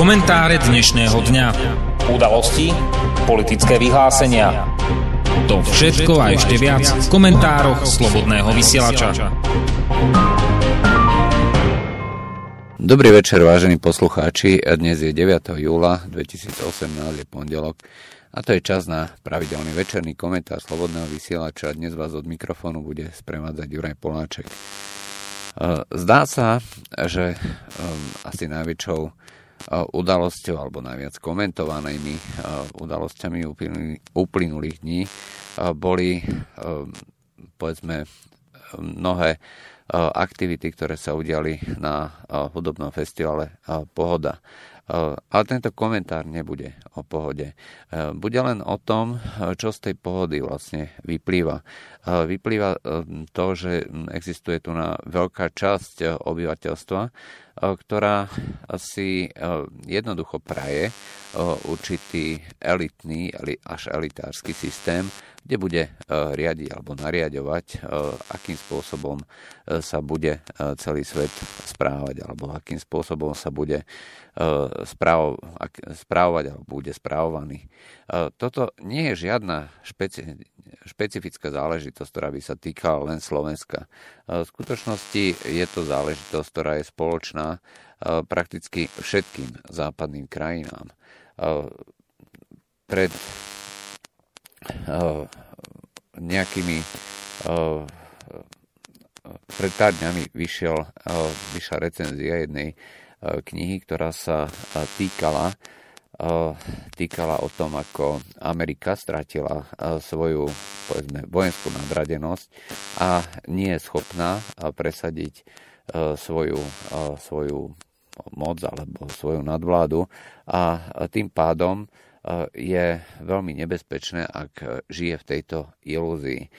Komentáre dnešného dňa. Udalosti, politické vyhlásenia. To všetko a ešte viac v komentároch Slobodného vysielača. Dobrý večer, vážení poslucháči. Dnes je 9. júla 2018, je pondelok. A to je čas na pravidelný večerný komentár Slobodného vysielača. Dnes vás od mikrofónu bude sprevádzať Juraj Poláček. Zdá sa, že um, asi najväčšou udalosťou alebo najviac komentovanými udalosťami uplynulých dní boli povedzme mnohé aktivity, ktoré sa udiali na hudobnom festivale Pohoda. Ale tento komentár nebude o pohode. Bude len o tom, čo z tej pohody vlastne vyplýva. Vyplýva to, že existuje tu na veľká časť obyvateľstva, ktorá si jednoducho praje určitý elitný až elitársky systém, kde bude riadiť alebo nariadovať, akým spôsobom sa bude celý svet správať alebo akým spôsobom sa bude správovať alebo bude správovaný. Toto nie je žiadna špeci- špecifická záležitosť, ktorá by sa týkala len Slovenska. V skutočnosti je to záležitosť, ktorá je spoločná prakticky všetkým západným krajinám. Pred nejakými pred pár dňami vyšiel, vyšla recenzia jednej knihy, ktorá sa týkala týkala o tom, ako Amerika stratila svoju povedzme, vojenskú nadradenosť a nie je schopná presadiť svoju, svoju moc alebo svoju nadvládu a tým pádom je veľmi nebezpečné, ak žije v tejto ilúzii.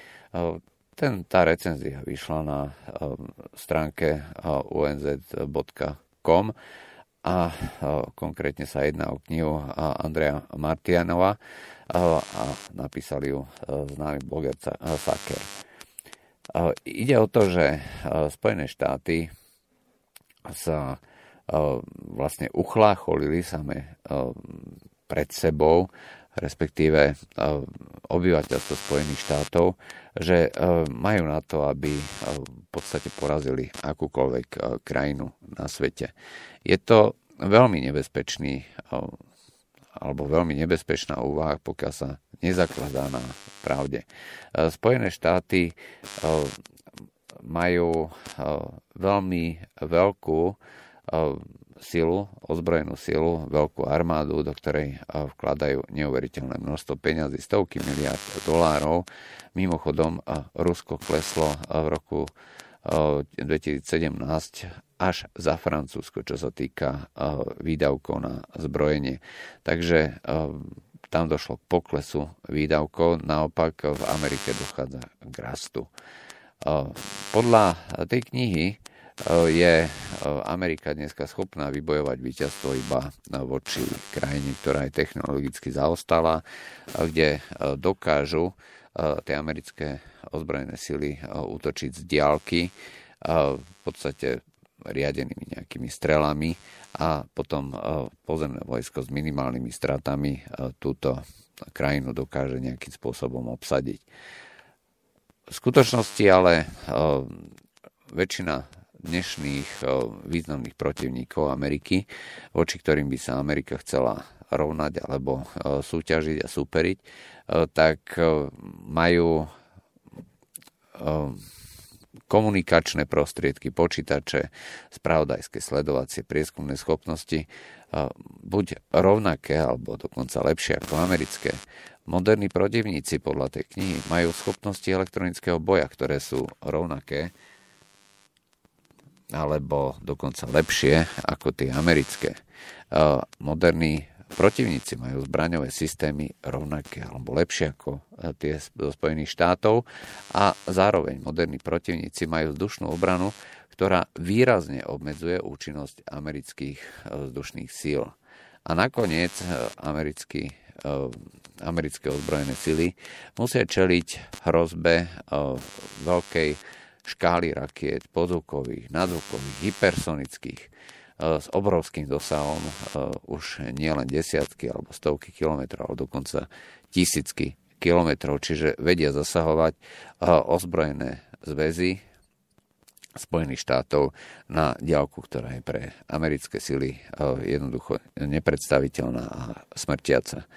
Ten, tá recenzia vyšla na stránke unz.com a konkrétne sa jedná o knihu Andreja Martianova a napísali ju známy bloger Saker. Ide o to, že Spojené štáty sa vlastne uchlácholili same pred sebou, respektíve obyvateľstvo Spojených štátov, že majú na to, aby v podstate porazili akúkoľvek krajinu na svete. Je to veľmi nebezpečný alebo veľmi nebezpečná úvaha, pokiaľ sa nezakladá na pravde. Spojené štáty majú veľmi veľkú silu, ozbrojenú silu, veľkú armádu, do ktorej vkladajú neuveriteľné množstvo peňazí, stovky miliard dolárov. Mimochodom, Rusko kleslo v roku 2017 až za Francúzsko, čo sa týka výdavkov na zbrojenie. Takže tam došlo k poklesu výdavkov, naopak v Amerike dochádza k rastu. Podľa tej knihy je Amerika dneska schopná vybojovať víťazstvo iba voči krajine, ktorá je technologicky zaostala, kde dokážu tie americké ozbrojené sily útočiť z diálky, v podstate riadenými nejakými strelami a potom pozemné vojsko s minimálnymi stratami túto krajinu dokáže nejakým spôsobom obsadiť. V skutočnosti ale väčšina dnešných eh, významných protivníkov Ameriky, voči ktorým by sa Amerika chcela rovnať alebo eh, súťažiť a superiť, eh, tak majú komunikačné prostriedky, počítače, spravodajské sledovacie, prieskumné schopnosti buď rovnaké alebo dokonca lepšie ako americké. Moderní protivníci podľa tej knihy majú schopnosti elektronického boja, ktoré sú rovnaké alebo dokonca lepšie ako tie americké. Moderní protivníci majú zbraňové systémy rovnaké alebo lepšie ako e, tie zo Spojených štátov a zároveň moderní protivníci majú vzdušnú obranu, ktorá výrazne obmedzuje účinnosť amerických e, vzdušných síl. A nakoniec e, americký, americké ozbrojené sily musia čeliť hrozbe veľkej škály rakiet, podzvukových, nadzvukových, hypersonických, s obrovským dosahom už nielen desiatky alebo stovky kilometrov, ale dokonca tisícky kilometrov, čiže vedia zasahovať ozbrojené zväzy Spojených štátov na diálku, ktorá je pre americké sily jednoducho nepredstaviteľná a smrtiaca.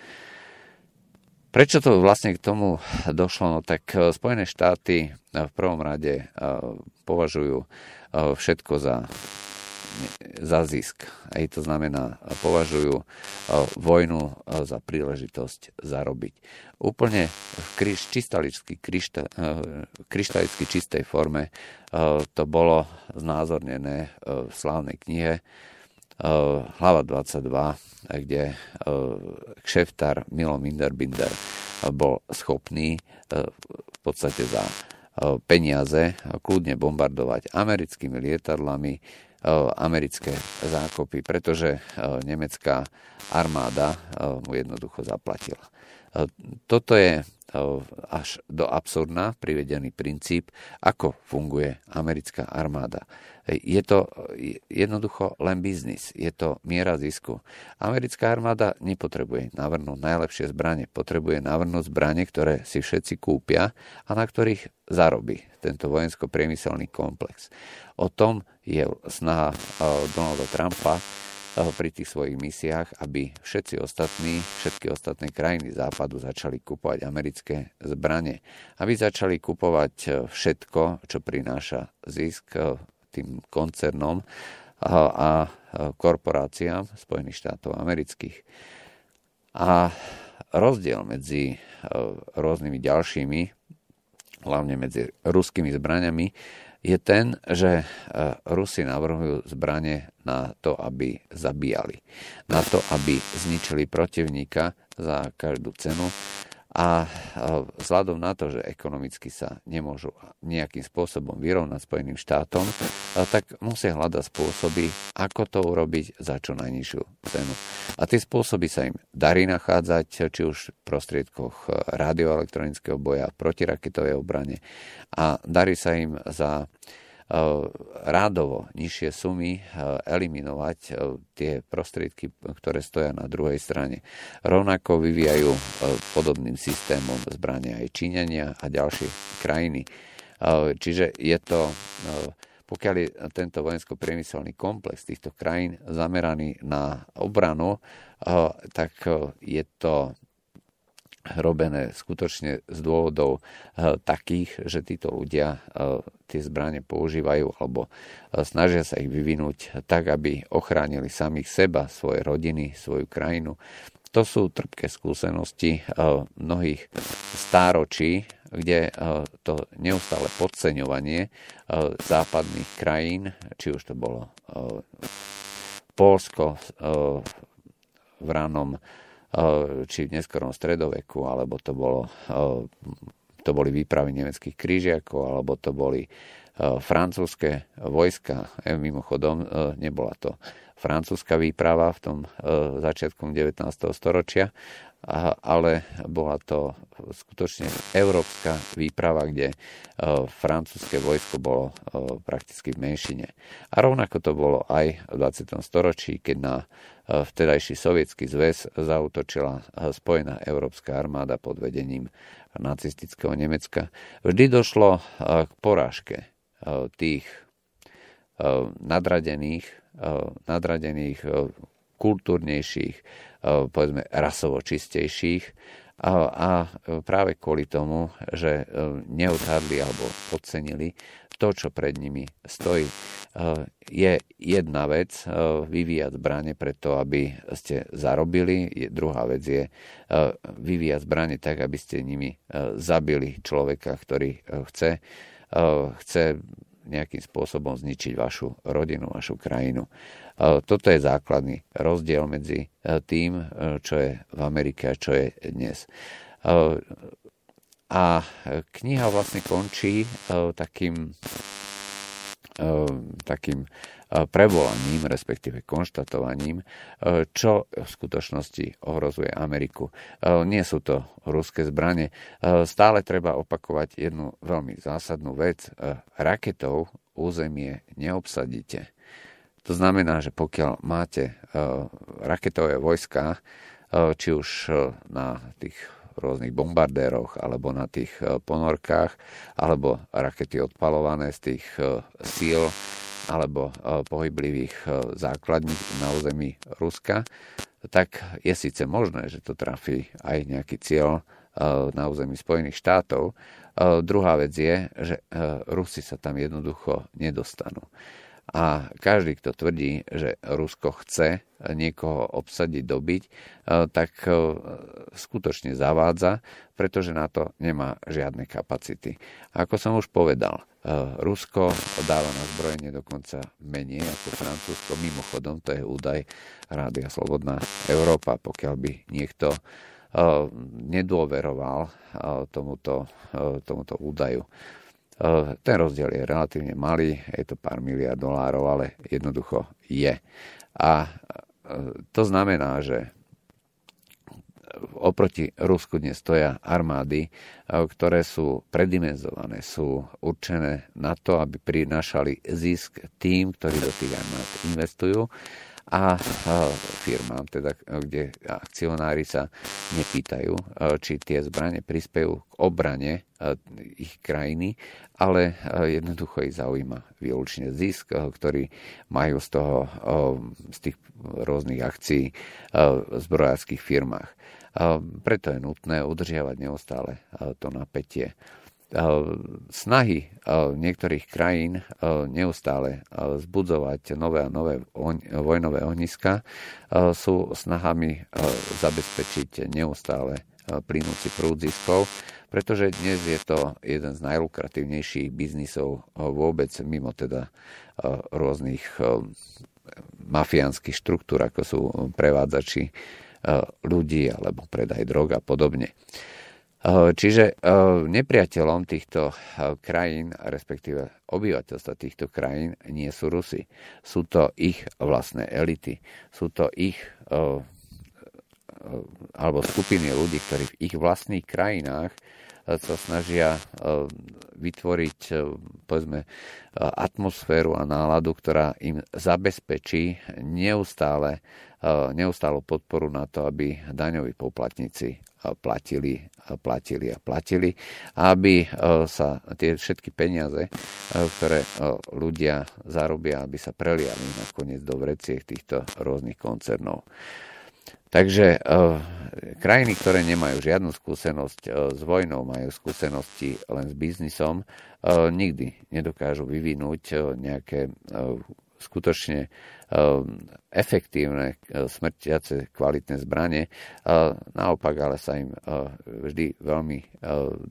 Prečo to vlastne k tomu došlo? No tak Spojené štáty v prvom rade považujú všetko za za zisk. Aj to znamená, považujú vojnu za príležitosť zarobiť. Úplne v kryš, čistaličky, kryšta, kryštalicky čistej forme to bolo znázornené v slávnej knihe hlava 22, kde kšeftar Milo Minderbinder bol schopný v podstate za peniaze kľudne bombardovať americkými lietadlami Eh, americké zákopy, pretože eh, nemecká armáda eh, mu jednoducho zaplatila. Toto je až do absurdná privedený princíp, ako funguje americká armáda. Je to jednoducho len biznis, je to miera zisku. Americká armáda nepotrebuje navrhnúť najlepšie zbranie, potrebuje navrhnúť zbranie, ktoré si všetci kúpia a na ktorých zarobí tento vojensko-priemyselný komplex. O tom je snaha Donalda Trumpa pri tých svojich misiách, aby všetci ostatní, všetky ostatné krajiny západu začali kupovať americké zbranie. Aby začali kupovať e, všetko, čo prináša zisk e, tým koncernom a korporáciám Spojených štátov amerických. A rozdiel medzi rôznymi ďalšími, hlavne medzi ruskými zbraniami, je ten, že e, Rusi navrhujú zbranie na to, aby zabíjali, na to, aby zničili protivníka za každú cenu a vzhľadom na to, že ekonomicky sa nemôžu nejakým spôsobom vyrovnať Spojeným štátom, tak musia hľadať spôsoby, ako to urobiť za čo najnižšiu cenu. A tie spôsoby sa im darí nachádzať, či už v prostriedkoch radioelektronického boja, protiraketovej obrane a darí sa im za rádovo nižšie sumy eh, eliminovať eh, tie prostriedky, ktoré stoja na druhej strane. Rovnako vyvíjajú podobným systémom zbrania aj Číňania a ďalšie krajiny. Čiže je to, pokiaľ je tento vojensko-priemyselný komplex týchto krajín zameraný na obranu, tak je to robené skutočne z dôvodov eh, takých, že títo ľudia eh, tie zbranie používajú alebo eh, snažia sa ich vyvinúť tak, aby ochránili samých seba, svoje rodiny, svoju krajinu. To sú trpké skúsenosti mnohých stáročí, kde to neustále podceňovanie západných krajín, či už to bolo Polsko v ranom či v neskorom stredoveku, alebo to, bolo, to boli výpravy nemeckých krížiakov, alebo to boli francúzske vojska. E, mimochodom, nebola to francúzska výprava v tom začiatkom 19. storočia, ale bola to skutočne európska výprava, kde francúzske vojsko bolo prakticky v menšine. A rovnako to bolo aj v 20. storočí, keď na vtedajší sovietský zväz zautočila spojená európska armáda pod vedením nacistického Nemecka. Vždy došlo k porážke tých nadradených, nadradených kultúrnejších, povedzme rasovo čistejších a práve kvôli tomu, že neodhadli alebo podcenili to, čo pred nimi stojí. Je jedna vec vyvíjať zbranie preto, aby ste zarobili, druhá vec je vyvíjať zbranie tak, aby ste nimi zabili človeka, ktorý chce, chce nejakým spôsobom zničiť vašu rodinu, vašu krajinu. Toto je základný rozdiel medzi tým, čo je v Amerike a čo je dnes. A kniha vlastne končí takým, takým prevolaním, respektíve konštatovaním, čo v skutočnosti ohrozuje Ameriku. Nie sú to ruské zbranie. Stále treba opakovať jednu veľmi zásadnú vec. Raketou územie neobsadíte To znamená, že pokiaľ máte raketové vojska, či už na tých rôznych bombardéroch alebo na tých ponorkách, alebo rakety odpalované z tých síl alebo pohyblivých základní na území Ruska, tak je síce možné, že to trafí aj nejaký cieľ na území Spojených štátov, Druhá vec je, že Rusi sa tam jednoducho nedostanú. A každý, kto tvrdí, že Rusko chce niekoho obsadiť, dobiť, tak skutočne zavádza, pretože na to nemá žiadne kapacity. Ako som už povedal, Rusko dáva na zbrojenie dokonca menej ako Francúzsko. Mimochodom, to je údaj Rádia Slobodná Európa. Pokiaľ by niekto nedôveroval tomuto, tomuto údaju. Ten rozdiel je relatívne malý, je to pár miliard dolárov, ale jednoducho je. A to znamená, že oproti Rusku dnes stoja armády, ktoré sú predimenzované, sú určené na to, aby prinášali zisk tým, ktorí do tých armád investujú a firmám, teda, kde akcionári sa nepýtajú, či tie zbranie prispejú k obrane ich krajiny, ale jednoducho ich zaujíma výlučne zisk, ktorý majú z toho, z tých rôznych akcií v zbrojárských firmách. Preto je nutné udržiavať neustále to napätie snahy niektorých krajín neustále zbudzovať nové a nové vojnové ohniska sú snahami zabezpečiť neustále plynúci prúd ziskov, pretože dnes je to jeden z najlukratívnejších biznisov vôbec mimo teda rôznych mafiánskych štruktúr, ako sú prevádzači ľudí alebo predaj drog a podobne. Eh, čiže eh, nepriateľom týchto eh, krajín, respektíve obyvateľstva týchto krajín, nie sú Rusy. Sú to ich vlastné elity. Sú to ich alebo skupiny ľudí, ktorí v ich vlastných krajinách sa snažia vytvoriť povedzme, atmosféru a náladu, ktorá im zabezpečí neustále, neustálu podporu na to, aby daňoví poplatníci platili, platili a platili, aby e, sa tie všetky peniaze, e, ktoré e, ľudia zarobia, aby sa preliali nakoniec do vreciek týchto rôznych koncernov. Takže krajiny, ktoré nemajú žiadnu skúsenosť s vojnou, majú skúsenosti len s biznisom, nikdy nedokážu vyvinúť nejaké skutočne efektívne smrtiace kvalitné zbranie. Naopak ale sa im vždy veľmi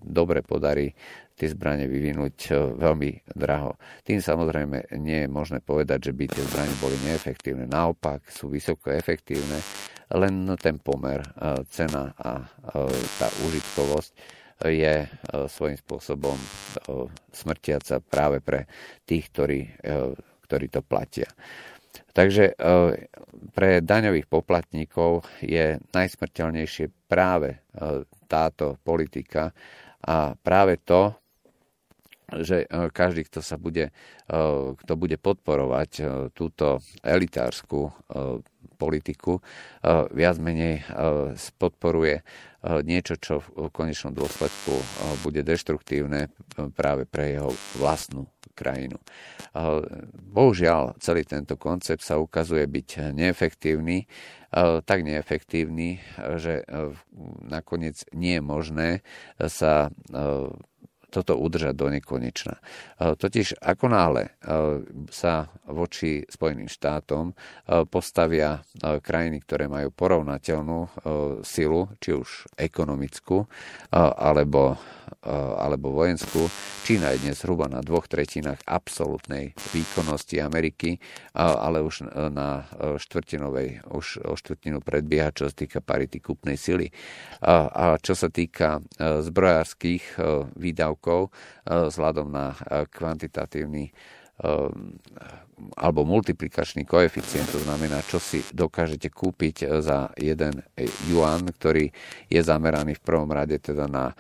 dobre podarí tie zbranie vyvinúť veľmi draho. Tým samozrejme nie je možné povedať, že by tie zbranie boli neefektívne. Naopak sú vysoko efektívne, len ten pomer, cena a tá užitkovosť je svojím spôsobom smrtiaca práve pre tých, ktorí, ktorí to platia. Takže e, pre daňových poplatníkov je najsmrteľnejšie práve e, táto politika a práve to, že e, každý, kto sa bude, kto bude podporovať túto elitárskú politiku, viac menej podporuje niečo, čo v konečnom dôsledku bude deštruktívne práve pre jeho vlastnú krajinu. Bohužiaľ, celý tento koncept sa ukazuje byť neefektívny, tak neefektívny, že nakoniec nie je možné sa toto udržať do nekonečna. Totiž ako náhle sa voči Spojeným štátom postavia krajiny, ktoré majú porovnateľnú silu, či už ekonomickú alebo alebo vojenskú. Čína je dnes zhruba na dvoch tretinách absolútnej výkonnosti Ameriky, ale už na štvrtinovej, už o štvrtinu predbieha, čo sa týka parity kúpnej sily. A čo sa týka zbrojárských výdavkov, vzhľadom na kvantitatívny alebo multiplikačný koeficient, to znamená, čo si dokážete kúpiť za jeden yuan, ktorý je zameraný v prvom rade teda na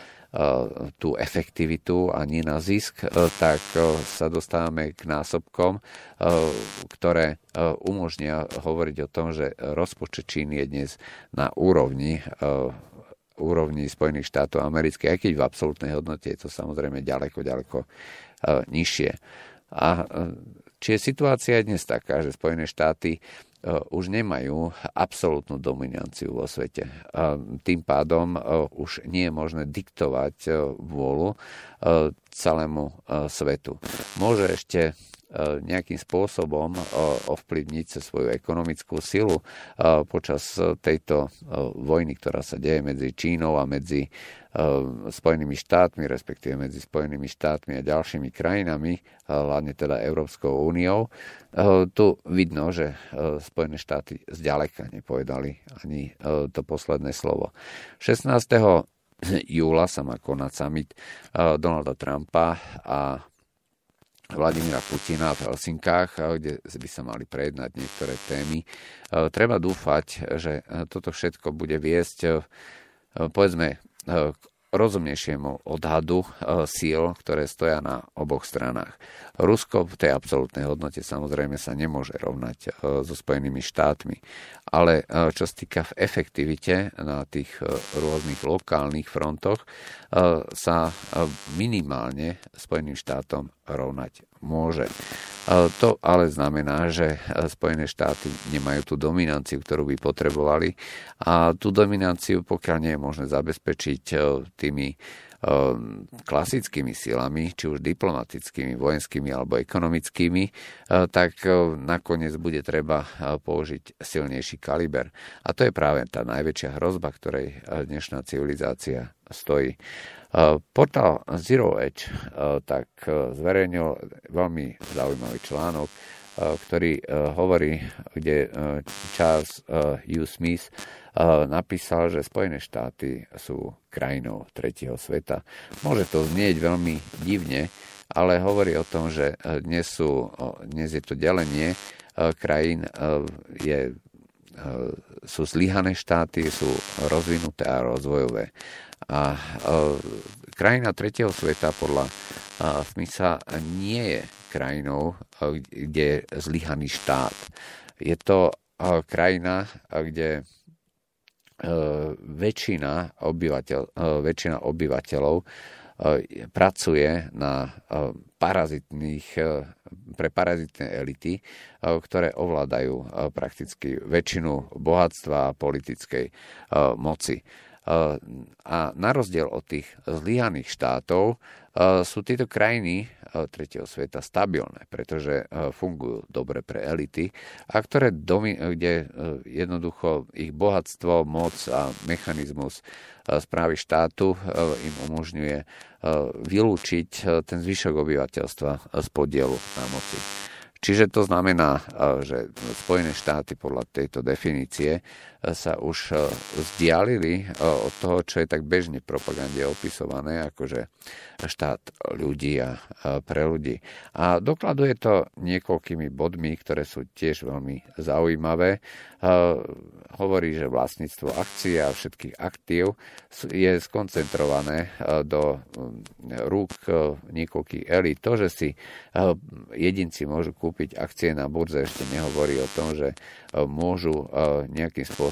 tú efektivitu a nie na zisk, tak sa dostávame k násobkom, ktoré umožnia hovoriť o tom, že rozpočet Číny je dnes na úrovni úrovni Spojených štátov amerických, aj keď v absolútnej hodnote je to samozrejme ďaleko, ďaleko nižšie. A či je situácia dnes taká, že Spojené štáty už nemajú absolútnu dominanciu vo svete. Tým pádom už nie je možné diktovať vôľu celému svetu. Môže ešte nejakým spôsobom ovplyvniť sa svoju ekonomickú silu počas tejto vojny, ktorá sa deje medzi Čínou a medzi Spojenými štátmi, respektíve medzi Spojenými štátmi a ďalšími krajinami, hlavne teda Európskou úniou. Tu vidno, že Spojené štáty zďaleka nepovedali ani to posledné slovo. 16. júla sa má konať summit Donalda Trumpa a Vladimíra Putina v Helsinkách, kde by sa mali prejednať niektoré témy. Treba dúfať, že toto všetko bude viesť povedzme k rozumnejšiemu odhadu síl, ktoré stoja na oboch stranách. Rusko v tej absolútnej hodnote samozrejme sa nemôže rovnať so Spojenými štátmi, ale čo sa týka v efektivite na tých rôznych lokálnych frontoch, sa minimálne Spojeným štátom rovnať môže. To ale znamená, že Spojené štáty nemajú tú dominanciu, ktorú by potrebovali a tú dominanciu, pokiaľ nie je možné zabezpečiť e, tými klasickými silami, či už diplomatickými, vojenskými alebo ekonomickými, e, tak nakoniec bude treba použiť silnejší kaliber. A to je práve tá najväčšia hrozba, ktorej dnešná civilizácia stojí. Portál Zero Edge tak zverejnil veľmi zaujímavý článok, ktorý hovorí, kde Charles U. Smith napísal, že Spojené štáty sú krajinou tretieho sveta. Môže to znieť veľmi divne, ale hovorí o tom, že dnes, sú, dnes je to delenie krajín, je, sú zlyhané štáty, sú rozvinuté a rozvojové. A krajina tretieho sveta podľa Smitha nie je krajinou, kde je zlyhaný štát. Je to krajina, kde e, väčšina, obyvateľ, e, väčšina obyvateľov e, pracuje na parazitných, pre parazitné elity, ktoré ovládajú prakticky väčšinu bohatstva a politickej moci. A na rozdiel od tých zlyhaných štátov sú tieto krajiny tretieho sveta stabilné, pretože fungujú dobre pre elity a ktoré domi- kde jednoducho ich bohatstvo, moc a mechanizmus správy štátu im umožňuje vylúčiť ten zvyšok obyvateľstva z podielu na moci. Čiže to znamená, že Spojené štáty podľa tejto definície sa už vzdialili od toho, čo je tak bežne propagande opisované, akože štát ľudí a pre ľudí. A dokladuje to niekoľkými bodmi, ktoré sú tiež veľmi zaujímavé. Hovorí, že vlastníctvo akcií a všetkých aktív je skoncentrované do rúk niekoľkých elít. To, že si jedinci môžu kúpiť akcie na burze, ešte nehovorí o tom, že môžu nejakým spôsobom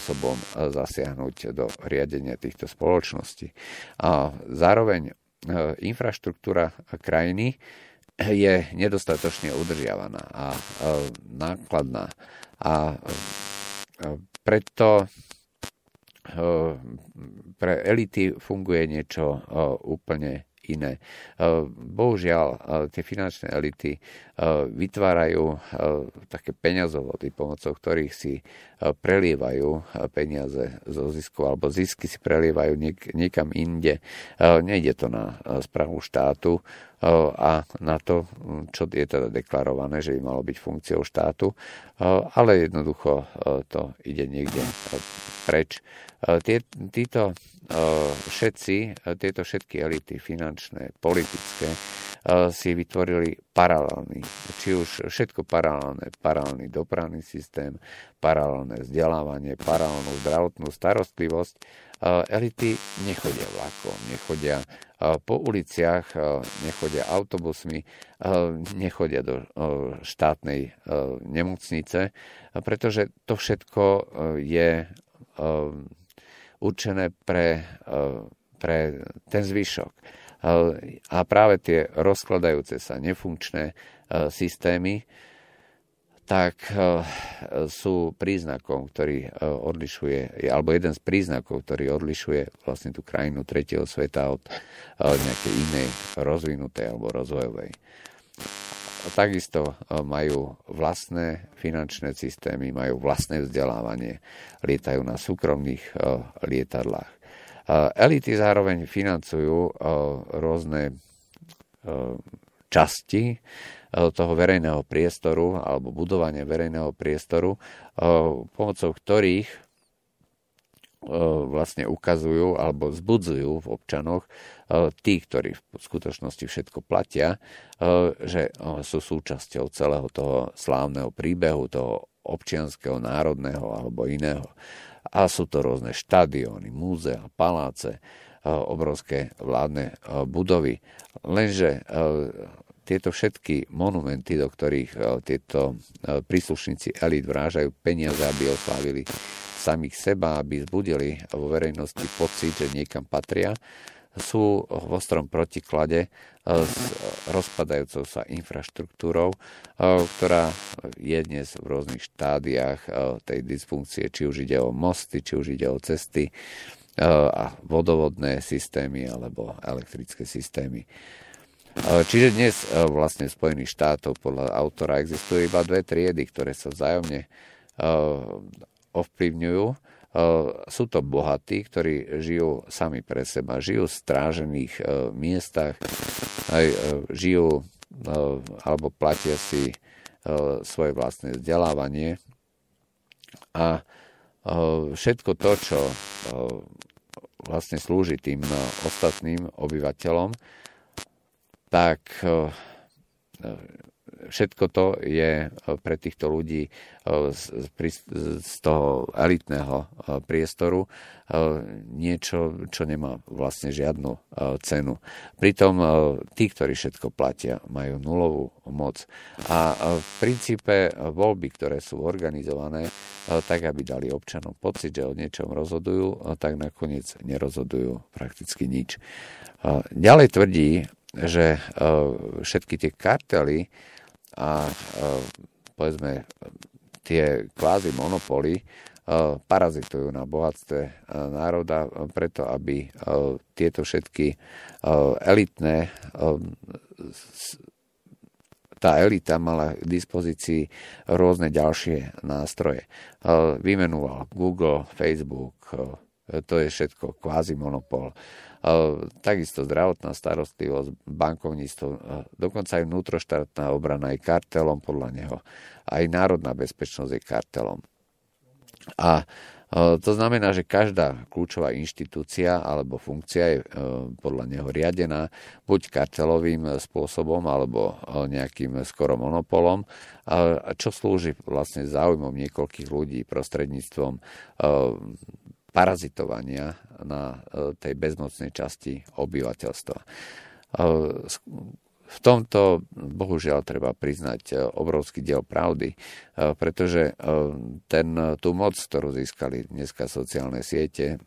zasiahnuť do riadenia týchto spoločností. A zároveň infraštruktúra krajiny je nedostatočne udržiavaná a nákladná. A preto pre elity funguje niečo úplne iné. Bohužiaľ, tie finančné elity vytvárajú také peňazovody, pomocou ktorých si prelievajú peniaze zo zisku, alebo zisky si prelievajú niek- niekam inde. Nejde to na správu štátu a na to, čo je teda deklarované, že by malo byť funkciou štátu, ale jednoducho to ide niekde preč. Tí, títo všetci, tieto všetky elity finančné, politické, si vytvorili paralelný, či už všetko paralelné, paralelný dopravný systém, paralelné vzdelávanie, paralelnú zdravotnú starostlivosť. Elity nechodia vlakom, nechodia po uliciach, nechodia autobusmi, nechodia do štátnej nemocnice, pretože to všetko je určené pre, pre ten zvyšok a práve tie rozkladajúce sa nefunkčné e, systémy tak sú príznakom, ktorý odlišuje, alebo jeden z príznakov, ktorý odlišuje vlastne tú krajinu tretieho sveta od nejakej inej rozvinutej alebo rozvojovej. Takisto majú vlastné finančné systémy, majú vlastné vzdelávanie, lietajú na súkromných lietadlách. Elity zároveň financujú rôzne časti toho verejného priestoru alebo budovanie verejného priestoru, pomocou ktorých vlastne ukazujú alebo zbudzujú v občanoch tí, ktorí v skutočnosti všetko platia, že sú súčasťou celého toho slávneho príbehu, toho občianského, národného alebo iného. A sú to rôzne štadióny, múzea, paláce, e, obrovské vládne e, budovy. Lenže e, tieto všetky monumenty, do ktorých tieto príslušníci elit vrážajú peniaze, aby oslávili samých seba, aby zbudili vo verejnosti pocit, že niekam patria, sú v ostrom protiklade e, s rozpadajúcou sa infraštruktúrou, e, ktorá je dnes v rôznych štádiách e, tej dysfunkcie, či už ide o mosty, či už ide o cesty a vodovodné systémy alebo elektrické systémy. Čiže dnes vlastne v Spojených štátov podľa autora existujú iba dve triedy, ktoré sa vzájomne ovplyvňujú sú to bohatí, ktorí žijú sami pre seba, žijú v strážených miestach, žijú alebo platia si svoje vlastné vzdelávanie. A všetko to, čo vlastne slúži tým ostatným obyvateľom, tak všetko to je e, pre týchto ľudí e, z toho elitného e, priestoru niečo, čo nemá vlastne žiadnu cenu. Pritom tí, ktorí všetko platia, majú nulovú moc. A v princípe voľby, ktoré sú organizované, tak aby dali občanom pocit, že o niečom rozhodujú, tak nakoniec nerozhodujú prakticky nič. Ďalej tvrdí, že všetky tie kartely a povedzme tie kvázi monopoly parazitujú na bohatstve národa preto, aby tieto všetky elitné tá elita mala k dispozícii rôzne ďalšie nástroje. Vymenoval Google, Facebook, to je všetko kvázi monopol takisto zdravotná starostlivosť, bankovníctvo, dokonca aj vnútroštátna obrana je kartelom podľa neho. Aj národná bezpečnosť je kartelom. A to znamená, že každá kľúčová inštitúcia alebo funkcia je podľa neho riadená buď kartelovým spôsobom alebo nejakým skoro monopolom, čo slúži vlastne záujmom niekoľkých ľudí prostredníctvom parazitovania na e, tej bezmocnej časti obyvateľstva. E, v tomto bohužiaľ treba priznať e, obrovský diel pravdy, pretože ten, tú moc, ktorú získali dneska sociálne siete,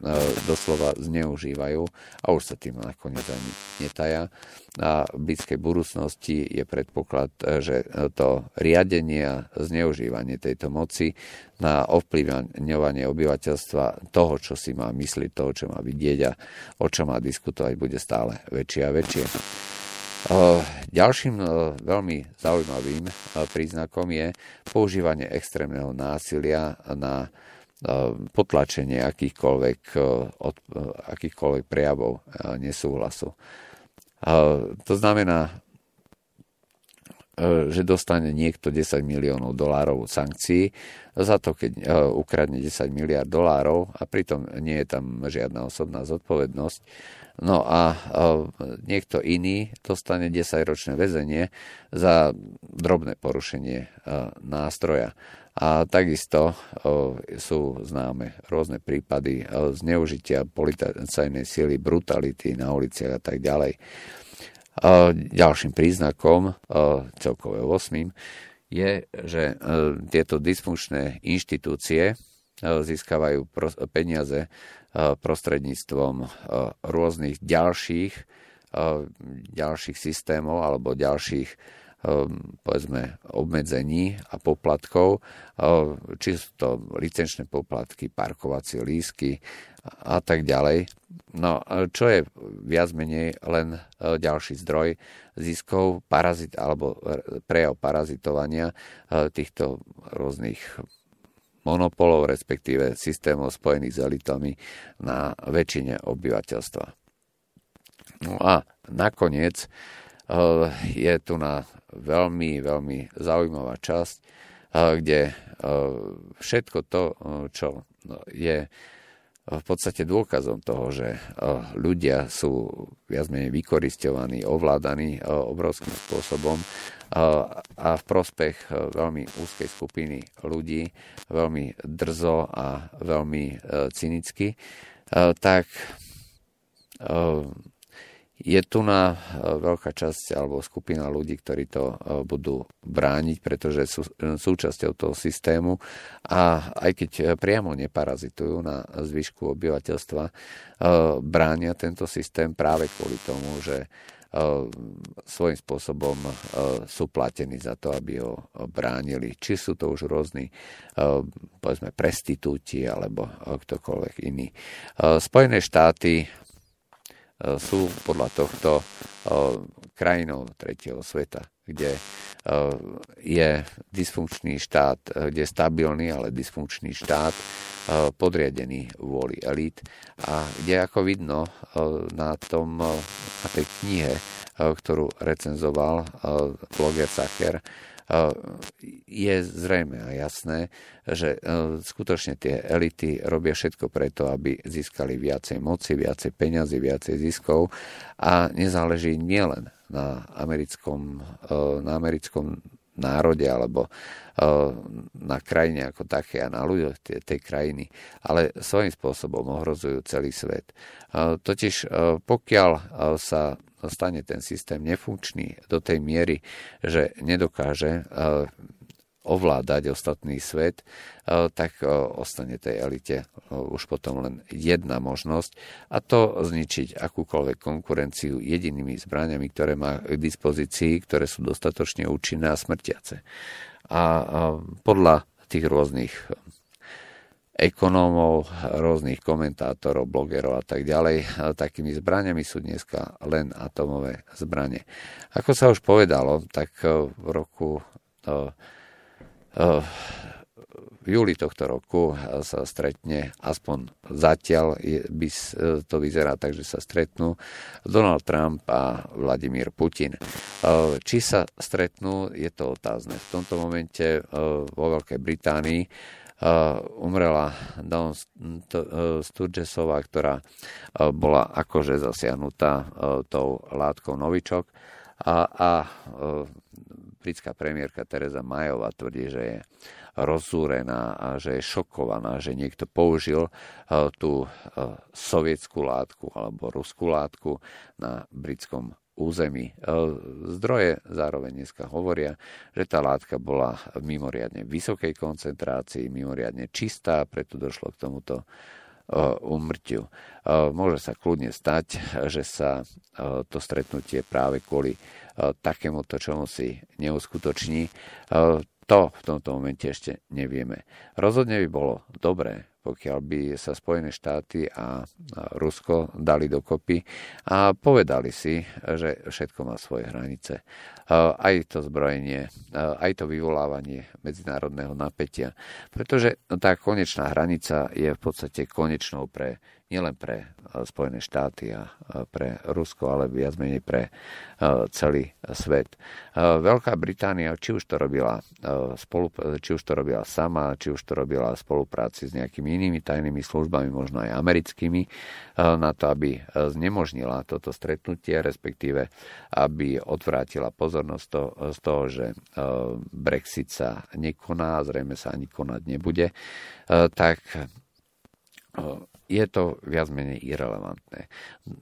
doslova zneužívajú a už sa tým nakoniec ani netaja. A v blízkej budúcnosti je predpoklad, že to riadenie a zneužívanie tejto moci na ovplyvňovanie obyvateľstva toho, čo si má mysliť, toho, čo má vidieť a o čo má diskutovať, bude stále väčšie a väčšie. Ďalším veľmi zaujímavým príznakom je používanie extrémneho násilia na potlačenie akýchkoľvek, akýchkoľvek prejavov nesúhlasu. To znamená, že dostane niekto 10 miliónov dolárov sankcií za to, keď ukradne 10 miliard dolárov a pritom nie je tam žiadna osobná zodpovednosť. No a niekto iný dostane 10-ročné väzenie za drobné porušenie nástroja. A takisto sú známe rôzne prípady zneužitia policajnej sily, brutality na uliciach a tak ďalej. Ďalším príznakom, celkové 8, je, že tieto dysfunkčné inštitúcie získavajú peniaze prostredníctvom rôznych ďalších, ďalších systémov alebo ďalších povedzme obmedzení a poplatkov, či sú to licenčné poplatky, parkovacie lísky a tak ďalej. No, čo je viac menej len e, ďalší zdroj ziskov parazit, alebo prejav parazitovania e, týchto rôznych monopolov, respektíve systémov spojených s elitami na väčšine obyvateľstva. No a nakoniec e, je tu na veľmi, veľmi zaujímavá časť, kde všetko to, čo je v podstate dôkazom toho, že ľudia sú viac menej vykoristovaní, ovládaní obrovským spôsobom a v prospech veľmi úzkej skupiny ľudí, veľmi drzo a veľmi e, cynicky, tak je tu na e, veľká časť alebo skupina ľudí, ktorí to e, budú brániť, pretože sú e, súčasťou toho systému a aj keď priamo neparazitujú na zvyšku obyvateľstva, bránia tento systém práve kvôli tomu, že svojím spôsobom sú platení za to, aby ho bránili. Či sú to už rôzni, povedzme, prestitúti alebo ktokoľvek iný. Spojené štáty sú podľa tohto e, krajinou tretieho sveta, kde e, je dysfunkčný štát, kde je stabilný, ale dysfunkčný štát podriadený vôli elít. A kde ako vidno na, tom, na tej knihe, ktorú recenzoval bloger Sacher, je zrejme a jasné, že skutočne tie elity robia všetko preto, aby získali viacej moci, viacej peňazí, viacej ziskov a nezáleží nielen na americkom, na americkom národe alebo na krajine ako také a na ľuďoch tej, tej krajiny, ale svojím spôsobom ohrozujú celý svet. Totiž pokiaľ sa stane ten systém nefunkčný do tej miery, že nedokáže eh, ovládať ostatný svet, eh, tak eh, ostane tej elite už potom len jedna možnosť a to zničiť akúkoľvek konkurenciu jedinými zbraniami, ktoré má k dispozícii, ktoré sú dostatočne účinné a smrtiace. A podľa tých rôznych ekonómov, rôznych komentátorov, blogerov a tak ďalej. Takými zbraniami sú dneska len atomové zbranie. Ako sa už povedalo, tak e, v roku e, e, v júli tohto roku sa stretne, aspoň zatiaľ by to vyzerá tak, že sa stretnú Donald Trump a Vladimír Putin. Či sa stretnú, je to otázne. V tomto momente vo Veľkej Británii umrela Dawn Sturgesová, ktorá bola akože zasiahnutá tou látkou novičok. A, a britská premiérka Teresa Majová tvrdí, že je rozúrená a že je šokovaná, že niekto použil tú sovietskú látku alebo ruskú látku na britskom území. E, zdroje zároveň dneska hovoria, že tá látka bola v mimoriadne vysokej koncentrácii, mimoriadne čistá, preto došlo k tomuto umrtiu. E, môže sa kľudne stať, že sa e, to stretnutie práve kvôli takémuto čomu si neuskutoční. To v tomto momente ešte nevieme. Rozhodne by bolo dobré, pokiaľ by sa Spojené štáty a Rusko dali dokopy a povedali si, že všetko má svoje hranice. Aj to zbrojenie, aj to vyvolávanie medzinárodného napätia. Pretože tá konečná hranica je v podstate konečnou pre nielen pre Spojené štáty a pre Rusko, ale viac menej pre celý svet. Veľká Británia, či už to robila, či už to robila sama, či už to robila v spolupráci s nejakými inými tajnými službami, možno aj americkými, na to, aby znemožnila toto stretnutie, respektíve aby odvrátila pozornosť z toho, že Brexit sa nekoná, zrejme sa ani konať nebude, tak je to viac menej irrelevantné.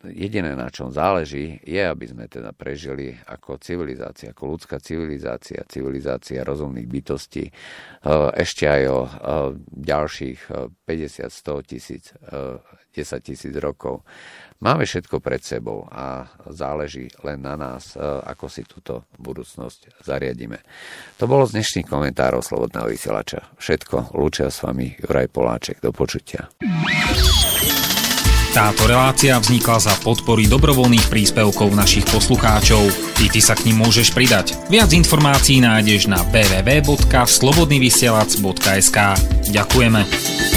Jediné, na čom záleží, je, aby sme teda prežili ako civilizácia, ako ľudská civilizácia, civilizácia rozumných bytostí e, ešte aj o e, ďalších 50, 100 tisíc, 10 e, tisíc rokov. Máme všetko pred sebou a záleží len na nás, ako si túto budúcnosť zariadíme. To bolo z dnešných komentárov Slobodného vysielača. Všetko. Lúčia s vami Juraj Poláček. Do počutia. Táto relácia vznikla za podpory dobrovoľných príspevkov našich poslucháčov. I ty sa k ním môžeš pridať. Viac informácií nájdeš na www.slobodnyvysielac.sk Ďakujeme.